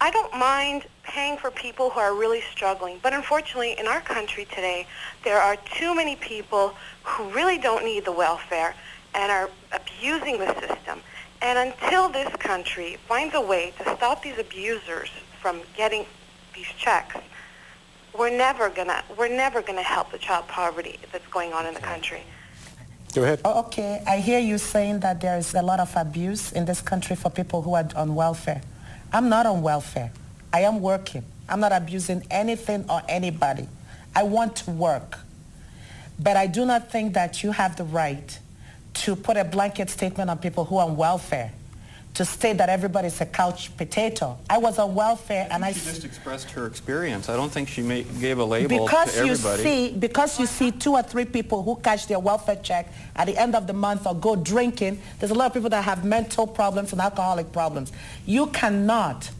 I don't mind paying for people who are really struggling, but unfortunately in our country today, there are too many people who really don't need the welfare and are abusing the system. And until this country finds a way to stop these abusers from getting these checks, we're never gonna we're never gonna help the child poverty that's going on in the country. Go ahead. Oh, Okay, I hear you saying that there is a lot of abuse in this country for people who are on welfare. I'm not on welfare. I am working. I'm not abusing anything or anybody. I want to work. But I do not think that you have the right to put a blanket statement on people who are on welfare to state that everybody's a couch potato. I was on welfare and I She just expressed her experience. I don't think she ma- gave a label because to you see because you see two or three people who cash their welfare check at the end of the month or go drinking there's a lot of people that have mental problems and alcoholic problems you cannot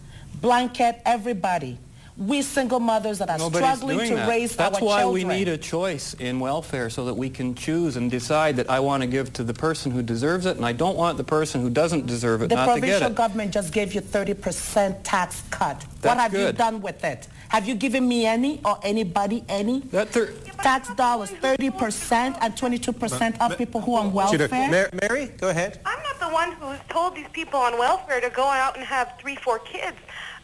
blanket everybody we single mothers that are Nobody's struggling doing to that. raise That's our why we need a choice in welfare so that we can choose and decide that I want to give to the person who deserves it and I don't want the person who doesn't deserve it the not to get provincial government just gave you 30% tax cut. That's what That's have you done with it? Have you given me any or anybody any? That tax dollars, 30% and 22% of people who are on welfare. Mary, Mary, go ahead. I'm not the one who's told these people on welfare to go out and have three, four kids.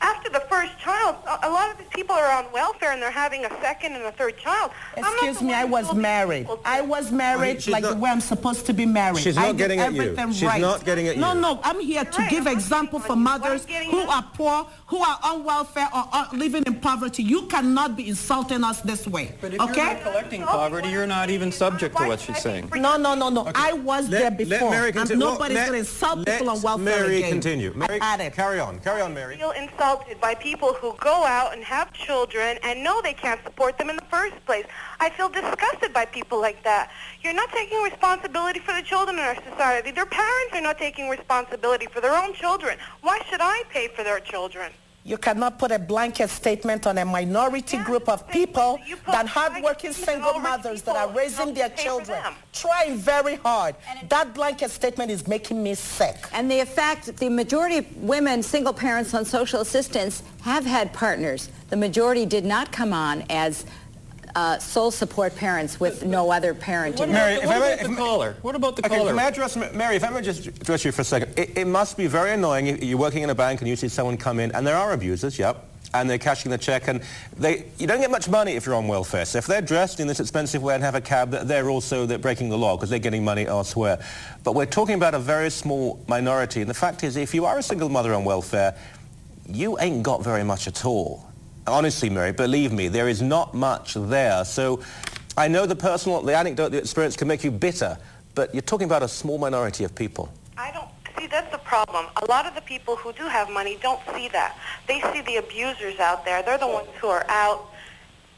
After the first child, a a lot of these people are on welfare and they're having a second and a third child. Excuse me, I was married. I was married she's like the way I'm supposed to be married. She's I not did getting at you. everything She's right. not getting at No, you. no, I'm here to give example for mothers who are poor, who are on welfare or are living in poverty. You cannot be insulting us this way. But if okay? you're not collecting poverty, you're not even subject to what she's saying. No, no, no, no. I was there before. Let before. Mary and continue. nobody's Let- going to insult let people on welfare Mary again. continue. Mary, I've had it. carry on. Carry on, Mary. feel insulted by people who go out and have children and know they can't support them in the first place. I feel disgusted by people like that. You're not taking responsibility for the children in our society. Their parents are not taking responsibility for their own children. Why should I pay for their children? You cannot put a blanket statement on a minority group of people than hardworking single mothers that are raising their children, trying very hard. That blanket statement is making me sick. And the effect, the majority of women, single parents on social assistance, have had partners. The majority did not come on as uh, sole support parents with no other parent. in Mary, it. if I may, if, caller? What about the okay, caller? May I address, Mary, if I may just address you for a second. It, it must be very annoying if you're working in a bank and you see someone come in, and there are abusers, yep, and they're cashing the check, and they, you don't get much money if you're on welfare. So if they're dressed in this expensive way and have a cab, they're also they're breaking the law because they're getting money elsewhere. But we're talking about a very small minority, and the fact is, if you are a single mother on welfare, you ain't got very much at all. Honestly, Mary, believe me, there is not much there. So I know the personal, the anecdote, the experience can make you bitter, but you're talking about a small minority of people. I don't see that's the problem. A lot of the people who do have money don't see that. They see the abusers out there. They're the ones who are out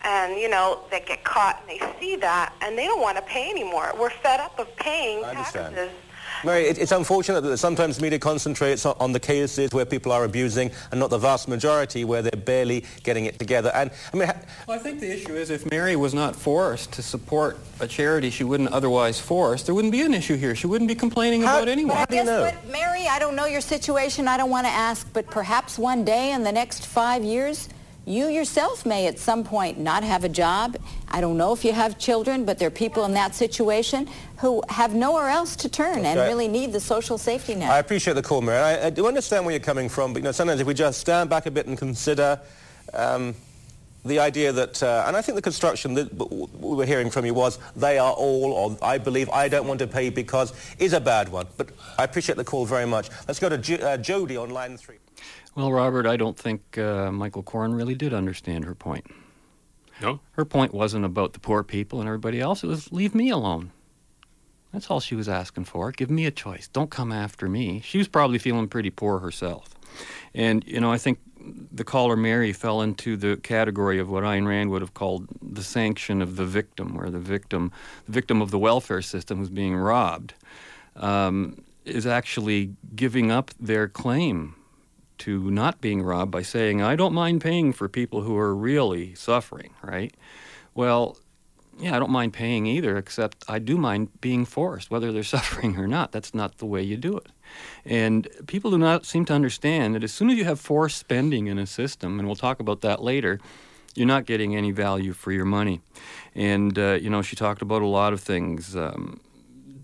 and you know that get caught and they see that and they don't want to pay anymore. We're fed up of paying taxes. Mary, it, it's unfortunate that sometimes media concentrates on, on the cases where people are abusing and not the vast majority where they're barely getting it together. And I mean, ha- Well, I think the issue is if Mary was not forced to support a charity she wouldn't otherwise force, there wouldn't be an issue here. She wouldn't be complaining about anyone. But guess what, Mary, I don't know your situation. I don't want to ask, but perhaps one day in the next five years, you yourself may at some point not have a job. I don't know if you have children, but there are people in that situation who have nowhere else to turn and right. really need the social safety net. I appreciate the call, Mary. I, I do understand where you're coming from, but you know, sometimes if we just stand back a bit and consider um, the idea that, uh, and I think the construction that we were hearing from you was they are all, or I believe I don't want to pay because is a bad one. But I appreciate the call very much. Let's go to uh, Jody on line three. Well, Robert, I don't think uh, Michael Coren really did understand her point. No? Her point wasn't about the poor people and everybody else. It was leave me alone. That's all she was asking for. Give me a choice. Don't come after me. She was probably feeling pretty poor herself. And, you know, I think the caller Mary fell into the category of what Ayn Rand would have called the sanction of the victim, where the victim, the victim of the welfare system who's being robbed, um, is actually giving up their claim to not being robbed by saying, I don't mind paying for people who are really suffering, right? Well, yeah, I don't mind paying either, except I do mind being forced, whether they're suffering or not. That's not the way you do it. And people do not seem to understand that as soon as you have forced spending in a system, and we'll talk about that later, you're not getting any value for your money. And, uh, you know, she talked about a lot of things. Um,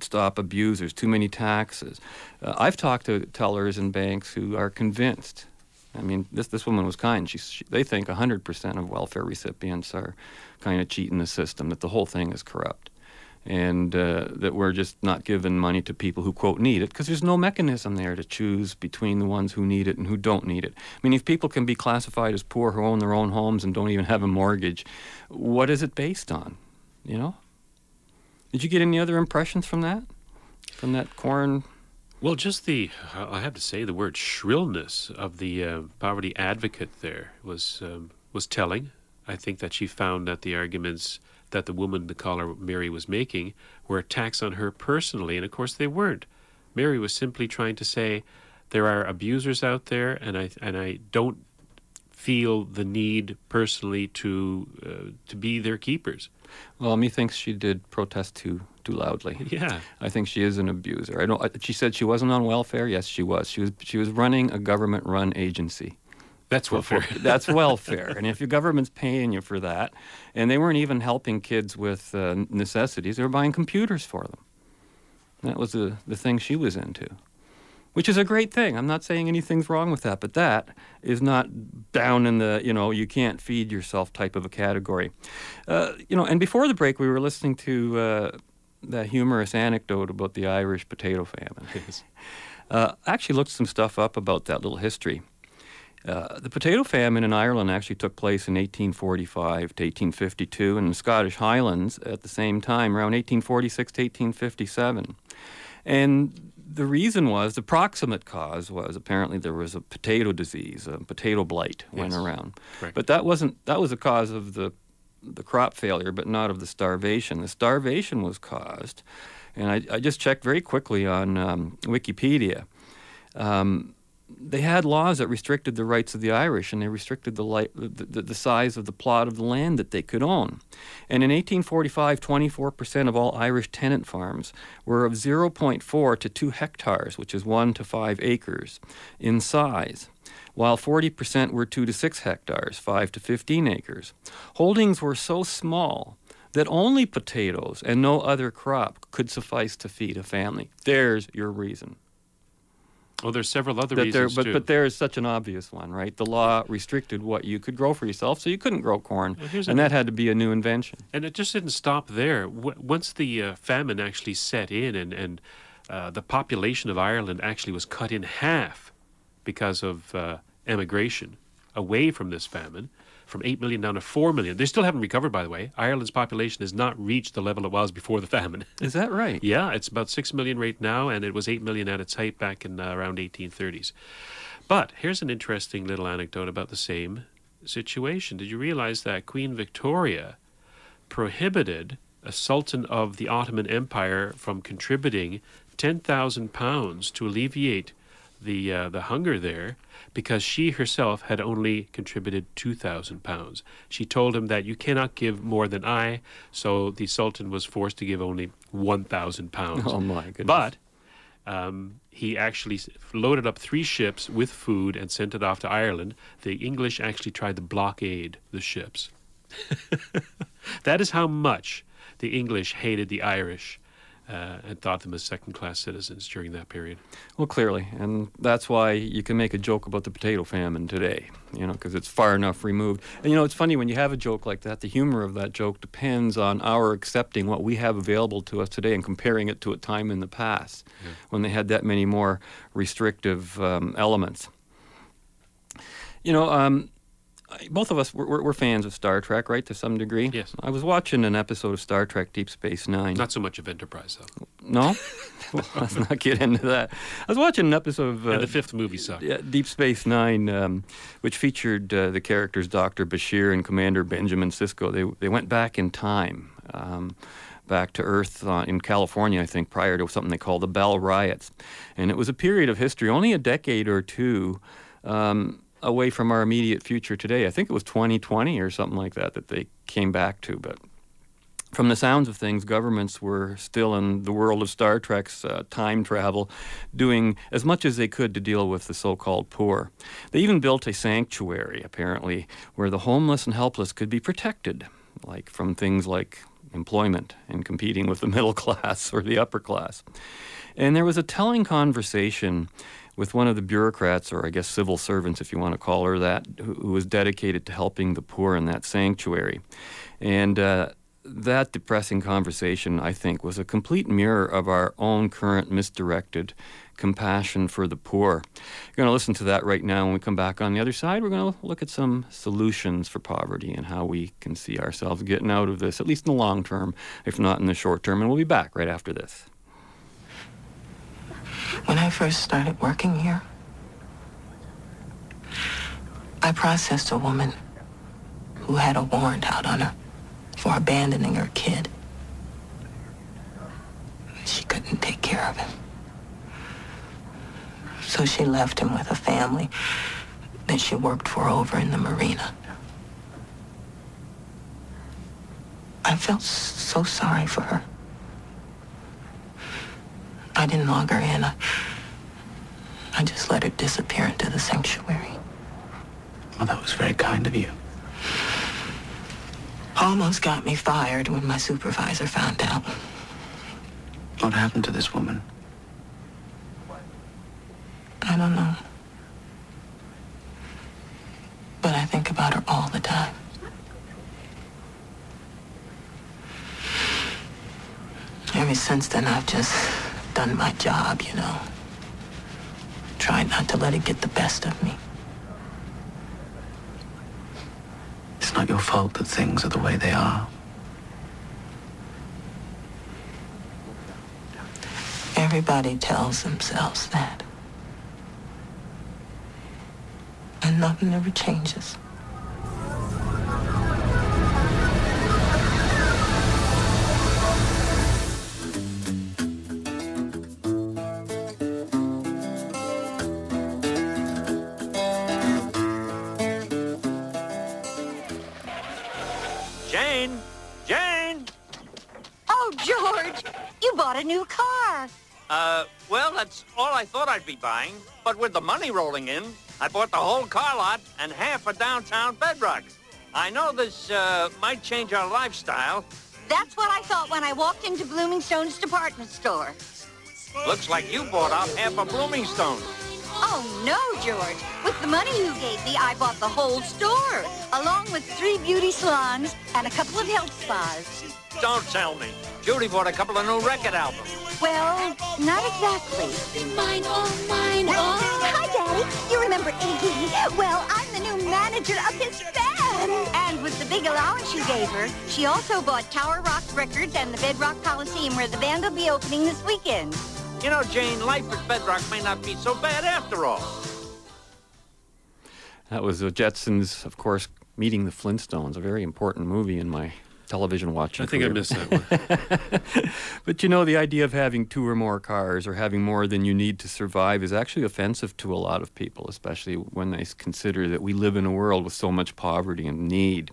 stop abusers, too many taxes. Uh, I've talked to tellers and banks who are convinced. I mean, this this woman was kind. She, she they think 100% of welfare recipients are kind of cheating the system. That the whole thing is corrupt, and uh, that we're just not giving money to people who quote need it because there's no mechanism there to choose between the ones who need it and who don't need it. I mean, if people can be classified as poor who own their own homes and don't even have a mortgage, what is it based on? You know. Did you get any other impressions from that? From that corn? Well, just the, I have to say, the word shrillness of the uh, poverty advocate there was um, was telling. I think that she found that the arguments that the woman, the caller Mary, was making were attacks on her personally, and of course they weren't. Mary was simply trying to say there are abusers out there, and I and I don't feel the need personally to uh, to be their keepers. Well, methinks she did protest too too loudly. Yeah, I think she is an abuser. I don't. She said she wasn't on welfare. Yes, she was. She was. She was running a government-run agency. That's welfare. that's welfare. And if your government's paying you for that, and they weren't even helping kids with uh, necessities, they were buying computers for them. That was the the thing she was into which is a great thing. I'm not saying anything's wrong with that, but that is not down in the, you know, you can't feed yourself type of a category. Uh, you know, and before the break, we were listening to uh, that humorous anecdote about the Irish potato famine. uh, I actually looked some stuff up about that little history. Uh, the potato famine in Ireland actually took place in 1845 to 1852, and in the Scottish Highlands at the same time, around 1846 to 1857. And the reason was the proximate cause was apparently there was a potato disease, a potato blight went Yes. around. Correct. But that wasn't that was the cause of the the crop failure, but not of the starvation. The starvation was caused, and I, I just checked very quickly on um, Wikipedia. Um, they had laws that restricted the rights of the Irish, and they restricted the, li- the, the, the size of the plot of the land that they could own. And in 1845, 24% of all Irish tenant farms were of 0.4 to 2 hectares, which is 1 to 5 acres, in size, while 40% were 2 to 6 hectares, 5 to 15 acres. Holdings were so small that only potatoes and no other crop could suffice to feed a family. There's your reason. Oh, there's several other That there, reasons but too. but there is such an obvious one, right? The law restricted what you could grow for yourself, so you couldn't grow corn, Well, and that had to be a new invention. And it just didn't stop there. W- once the uh, famine actually set in and, and uh, the population of Ireland actually was cut in half because of uh, emigration away from this famine, from 8 million down to 4 million. They still haven't recovered, by the way. Ireland's population has not reached the level it was before the famine. Is that right? Yeah, it's about 6 million right now, and it was 8 million at its height back in uh, around 1830s. But here's an interesting little anecdote about the same situation. Did you realize that Queen Victoria prohibited a sultan of the Ottoman Empire from contributing 10,000 pounds to alleviate the uh, the hunger there because she herself had only contributed 2,000 pounds. She told him that you cannot give more than I, so the sultan was forced to give only 1,000 pounds. Oh, my goodness. But um, he actually loaded up three ships with food and sent it off to Ireland. The English actually tried to blockade the ships. that is how much the English hated the Irish uh, and thought them as second class citizens during that period. Well, clearly, and that's why you can make a joke about the potato famine today, you know, because it's far enough removed. And you know, it's funny when you have a joke like that, the humor of that joke depends on our accepting what we have available to us today and comparing it to a time in the past when they had that many more restrictive um, elements. You know, um, both of us, we're, we're- fans of Star Trek, right, to some degree? Yes. I was watching an episode of Star Trek Deep Space Nine. Not so much of Enterprise, though. No? Well, Let's not get into that. I was watching an episode of. Uh, and the fifth movie sucked. yeah, Deep Space Nine, um, which featured uh, the characters Dr. Bashir and Commander Benjamin Sisko. They, they went back in time, um, back to Earth uh, in California, I think, prior to something they call the Bell Riots. And it was a period of history, only a decade or two um, away from our immediate future today. I think it was 2020 or something like that that they came back to. But from the sounds of things, governments were still in the world of Star Trek's uh, time travel, doing as much as they could to deal with the so called poor. They even built a sanctuary, apparently, where the homeless and helpless could be protected, like from things like employment and competing with the middle class or the upper class. And there was a telling conversation with one of the bureaucrats, or I guess civil servants, if you want to call her that, who, was dedicated to helping the poor in that sanctuary. And uh, that depressing conversation, I think, was a complete mirror of our own current misdirected compassion for the poor. We're going to listen to that right now. When we come back on the other side, we're going to look at some solutions for poverty and how we can see ourselves getting out of this, at least in the long term, if not in the short term. And we'll be back right after this. When I first started working here, I processed a woman who had a warrant out on her for abandoning her kid. She couldn't take care of him. So she left him with a family that she worked for over in the marina. I felt so sorry for her. I didn't log her in. I, I just let her disappear into the sanctuary. Well, that was very kind of you. Almost got me fired when my supervisor found out. What happened to this woman? I don't know. But I think about her all the time. Ever since then, I've just done my job, you know. Tried not to let it get the best of me. It's not your fault that things are the way they are. Everybody tells themselves that. And nothing ever changes. I'd be buying. But with the money rolling in, I bought the whole car lot and half a downtown bedrock. I know this, uh, might change our lifestyle. That's what I thought when I walked into Bloomingstone's department store. Looks like you bought off half a Bloomingstone. Oh, no, George. With the money you gave me, I bought the whole store, along with three beauty salons and a couple of health spas. Don't tell me. Judy bought a couple of new record albums. Well, not exactly. Mine, oh, mine, oh. Hi, Daddy. You remember Iggy? Well, I'm the new manager of his band. And with the big allowance you gave her, she also bought Tower Rock Records and the Bedrock Coliseum, where the band will be opening this weekend. You know, Jane, life at Bedrock may not be so bad after all. That was the Jetsons, of course, meeting the Flintstones, a very important movie in my television watching. I think I missed that one. but you know, the idea of having two or more cars or having more than you need to survive is actually offensive to a lot of people, especially when they consider that we live in a world with so much poverty and need.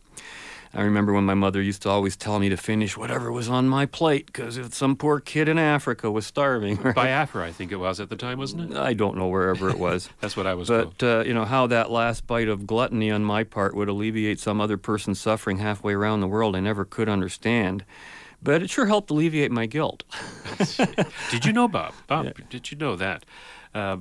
I remember when my mother used to always tell me to finish whatever was on my plate because if some poor kid in Africa was starving. right? Biafra, I think it was at the time, wasn't it? I don't know wherever it was. That's what I was. But uh, you know how that last bite of gluttony on my part would alleviate some other person's suffering halfway around the world, I never could understand. But it sure helped alleviate my guilt. Did you know, Bob? Bob, did you know that? Uh,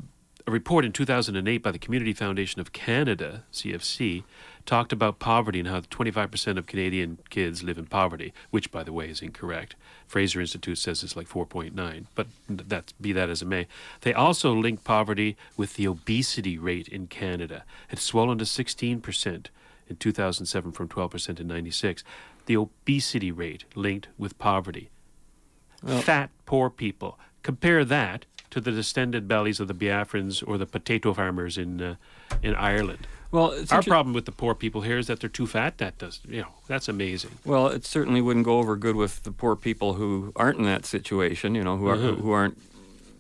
a report in 2008 by the Community Foundation of Canada, CFC, talked about poverty and how 25% of Canadian kids live in poverty, which, by the way, is incorrect. Fraser Institute says it's like 4.9, but that be that as it may. They also link poverty with the obesity rate in Canada. It's swollen to 16% in 2007 from 12% in 96. The obesity rate linked with poverty. Well- Fat, poor people. Compare that to the distended bellies of the Biafrans or the potato farmers in uh, in Ireland. Well, it's our problem with the poor people here is that they're too fat. That does, you know, that's amazing. Well, it certainly wouldn't go over good with the poor people who aren't in that situation, you know, who, are, Mhm. who aren't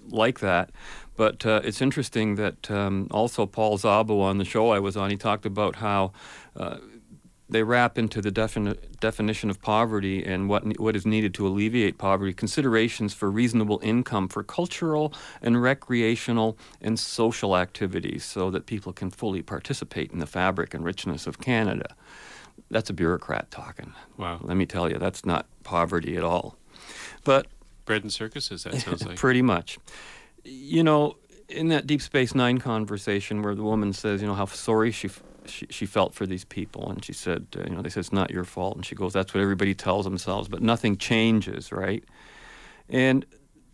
like that. But uh, it's interesting that um, also Paul Szabo on the show I was on, he talked about how uh, they wrap into the defini- definition of poverty and what, ne- what is needed to alleviate poverty considerations for reasonable income for cultural and recreational and social activities so that people can fully participate in the fabric and richness of Canada. That's a bureaucrat talking. Wow. Let me tell you, that's not poverty at all. But Bread and circuses, that sounds like. Pretty much. You know, in that Deep Space Nine conversation where the woman says, you know, how sorry she, f- she, she felt for these people, and she said, uh, you know, they said, it's not your fault. And she goes, that's what everybody tells themselves, but nothing changes, right? And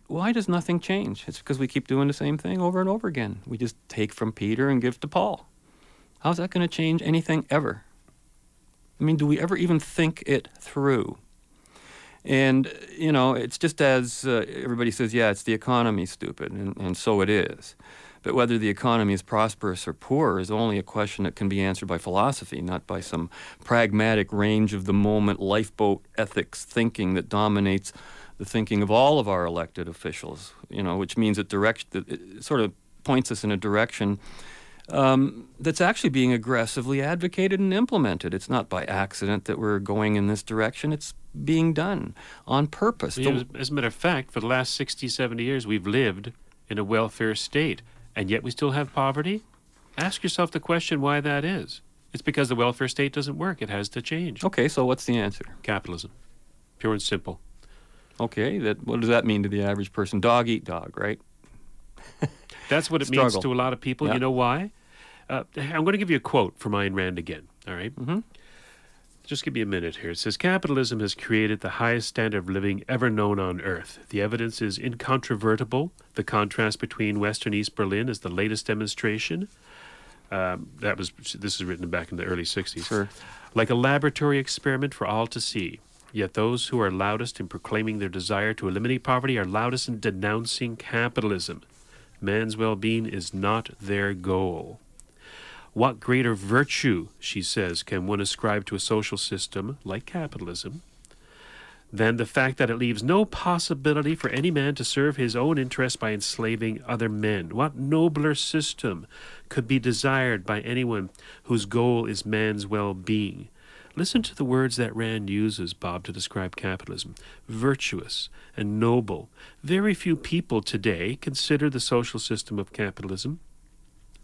why does nothing change? It's because we keep doing the same thing over and over again. We just take from Peter and give to Paul. How's that going to change anything ever? I mean, do we ever even think it through? And, you know, it's just as uh, everybody says, yeah, it's the economy, stupid, and, and so it is. But whether the economy is prosperous or poor is only a question that can be answered by philosophy, not by some pragmatic range of the moment lifeboat ethics thinking that dominates the thinking of all of our elected officials, you know, which means it, direct, it sort of points us in a direction um, that's actually being aggressively advocated and implemented. It's not by accident that we're going in this direction. It's being done on purpose. The- as, as a matter of fact, for the last 60, 70 years, we've lived in a welfare state, and yet we still have poverty? Ask yourself the question why that is. It's because the welfare state doesn't work. It has to change. Okay, so what's the answer? Capitalism. Pure and simple. Okay, that what does that mean to the average person? Dog eat dog, right? That's what it means to a lot of people. Yeah. You know why? Uh, I'm going to give you a quote from Ayn Rand again. All right? Mm-hmm. Just give me a minute here. It says Capitalism has created the highest standard of living ever known on earth. The evidence is incontrovertible. The contrast between West and East Berlin is the latest demonstration. Um, that was this is written back in the early 60s. Sure. Like a laboratory experiment for all to see. Yet those who are loudest in proclaiming their desire to eliminate poverty are loudest in denouncing capitalism. Man's well being is not their goal. What greater virtue, she says, can one ascribe to a social system like capitalism than the fact that it leaves no possibility for any man to serve his own interest by enslaving other men? What nobler system could be desired by anyone whose goal is man's well being? Listen to the words that Rand uses, Bob, to describe capitalism virtuous and noble. Very few people today consider the social system of capitalism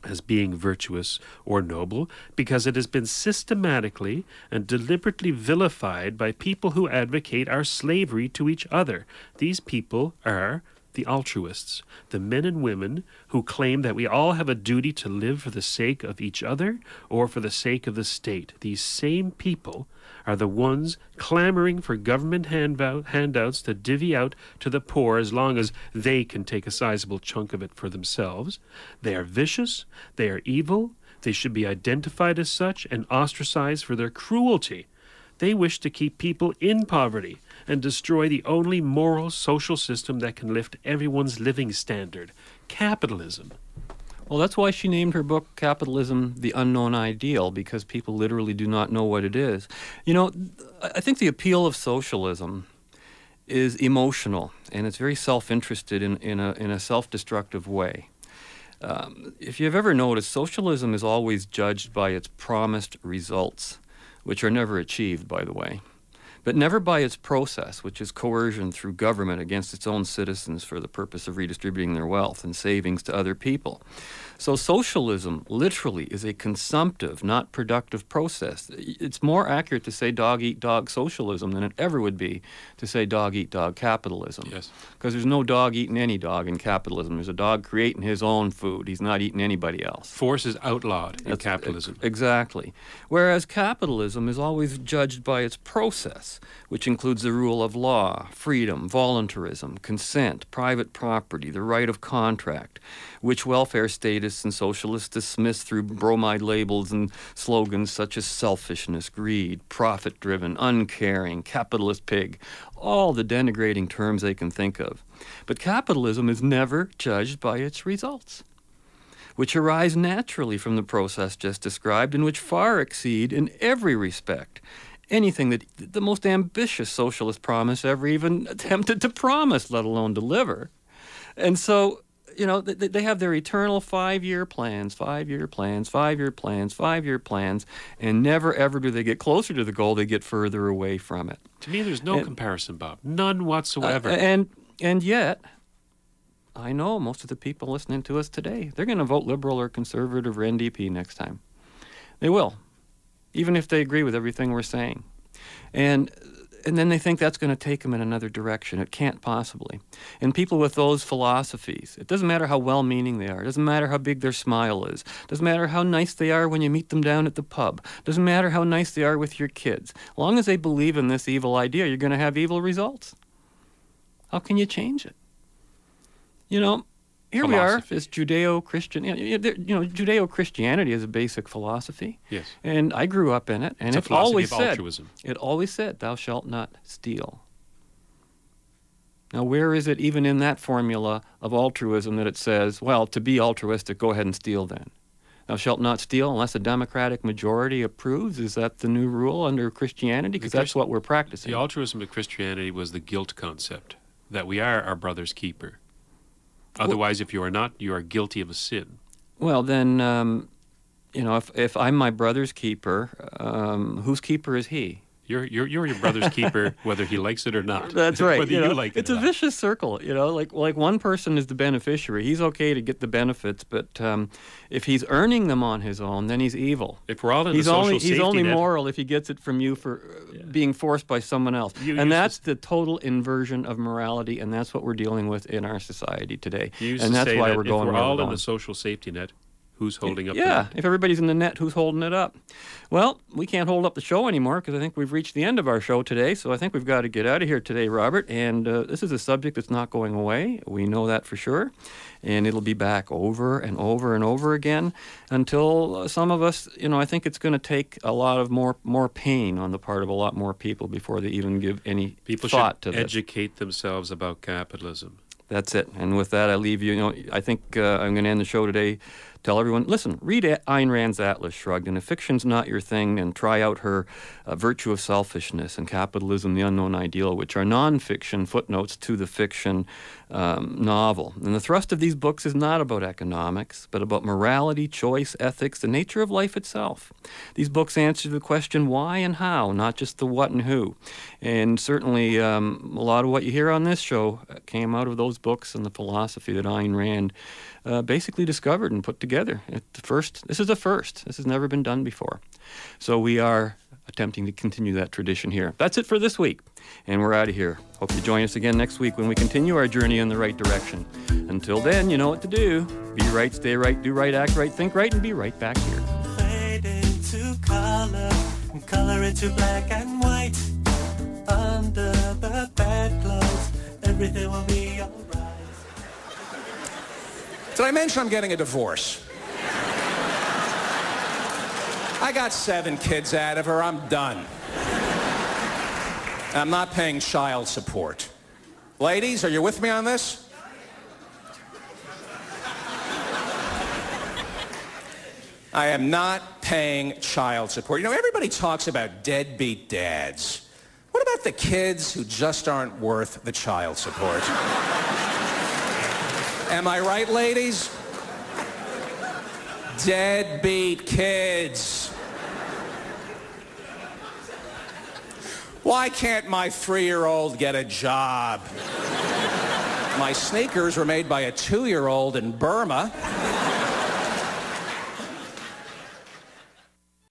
as being virtuous or noble because it has been systematically and deliberately vilified by people who advocate our slavery to each other. These people are the altruists, the men and women who claim that we all have a duty to live for the sake of each other or for the sake of the state. These same people are the ones clamoring for government handouts to divvy out to the poor as long as they can take a sizable chunk of it for themselves. They are vicious, they are evil, they should be identified as such and ostracized for their cruelty. They wish to keep people in poverty and destroy the only moral social system that can lift everyone's living standard capitalism. Well, that's why she named her book Capitalism the Unknown Ideal, because people literally do not know what it is. You know, I think the appeal of socialism is emotional and it's very self interested in, in a, in a self destructive way. Um, if you've ever noticed, socialism is always judged by its promised results, which are never achieved, by the way, but never by its process, which is coercion through government against its own citizens for the purpose of redistributing their wealth and savings to other people. So, socialism literally is a consumptive, not productive process. It's more accurate to say dog eat dog socialism than it ever would be to say dog eat dog capitalism. Yes. Because there's no dog eating any dog in capitalism. There's a dog creating his own food. He's not eating anybody else. Force is outlawed in That's- capitalism. Exactly. Whereas capitalism is always judged by its process, which includes the rule of law, freedom, voluntarism, consent, private property, the right of contract, which welfare statists and socialists dismiss through bromide labels and slogans such as selfishness, greed, profit driven, uncaring, capitalist pig, all the denigrating terms they can think of. But capitalism is never judged by its results which arise naturally from the process just described and which far exceed in every respect anything that the most ambitious socialist promise ever even attempted to promise, let alone deliver. And so, you know, they, they have their eternal five-year plans, five-year plans, five-year plans, five-year plans, and never ever do they get closer to the goal. They get further away from it. To me, there's no And- comparison, Bob. None whatsoever. Uh, and and yet, I know most of the people listening to us today, they're going to vote Liberal or Conservative or NDP next time. They will, even if they agree with everything we're saying. And and then they think that's going to take them in another direction. It can't possibly. And people with those philosophies, it doesn't matter how well-meaning they are. It doesn't matter how big their smile is. It doesn't matter how nice they are when you meet them down at the pub. It doesn't matter how nice they are with your kids. As long as they believe in this evil idea, you're going to have evil results. How can you change it? You know, here we are. It's Judeo-Christian. You know, you there- you know, Judeo-Christianity is a basic philosophy. Yes. And I grew up in it, and It's it philosophy always of said, altruism. it always said, "Thou shalt not steal." Now, where is it even in that formula of altruism that it says, "Well, to be altruistic, go ahead and steal then"? Thou shalt not steal unless a democratic majority approves. Is that the new rule under Christianity? Because that's what we're practicing. The altruism of Christianity was the guilt concept that we are our brother's keeper. Otherwise, if you are not, you are guilty of a sin. Well, then, um, you know, if if I'm my brother's keeper, um, whose keeper is he? You're, you're, you're your brother's keeper, whether he likes it or not. That's right. whether you you, like it it's a not. vicious circle. You know, like like one person is the beneficiary. He's okay to get the benefits, but um, if he's earning them on his own, then he's evil. If we're all in he's social only he's only net- moral if he gets it from you for uh, being forced by someone else, You and that's the total inversion of morality, and that's what we're dealing with in our society today. And to that's why that we're if going we're all in a social safety net, who's holding up the Yeah, if everybody's in the net, who's holding it up? Well, we can't hold up the show anymore because I think we've reached the end of our show today. So I think we've got to get out of here today, Robert. And uh, this is a subject that's not going away. We know that for sure. And it'll be back over and over and over again until uh, some of us, you know, I think it's going to take a lot of more more pain on the part of a lot more people before they even give any People thought should to this. educate themselves about capitalism. That's it. And with that, I leave you. You know, I think uh, I'm going to end the show today. Tell everyone, listen, read Ayn Rand's Atlas Shrugged, and if fiction's not your thing, then try out her uh, Virtue of Selfishness and Capitalism, the Unknown Ideal, which are nonfiction footnotes to the fiction um, novel. And the thrust of these books is not about economics, but about morality, choice, ethics, the nature of life itself. These books answer the question why and how, not just the what and who. And certainly, um, a lot of what you hear on this show came out of those books and the philosophy that Ayn Rand uh, basically discovered and put together. The first, this is a first. This has never been done before. So we are attempting to continue that tradition here. That's it for this week, and we're out of here. Hope you join us again next week when we continue our journey in the right direction. Until then, you know what to do. Be right, stay right, do right, act right, think right, and be right back here. Fade into color color into black and white. Under the bedclothes, everything will be alright. Did I mention I'm getting a divorce? I got seven kids out of her. I'm done. I'm not paying child support. Ladies, are you with me on this? I am not paying child support. You know, everybody talks about deadbeat dads. What about the kids who just aren't worth the child support? Am I right, ladies? Deadbeat kids. Why can't my three-year-old get a job? My sneakers were made by a two-year-old in Burma.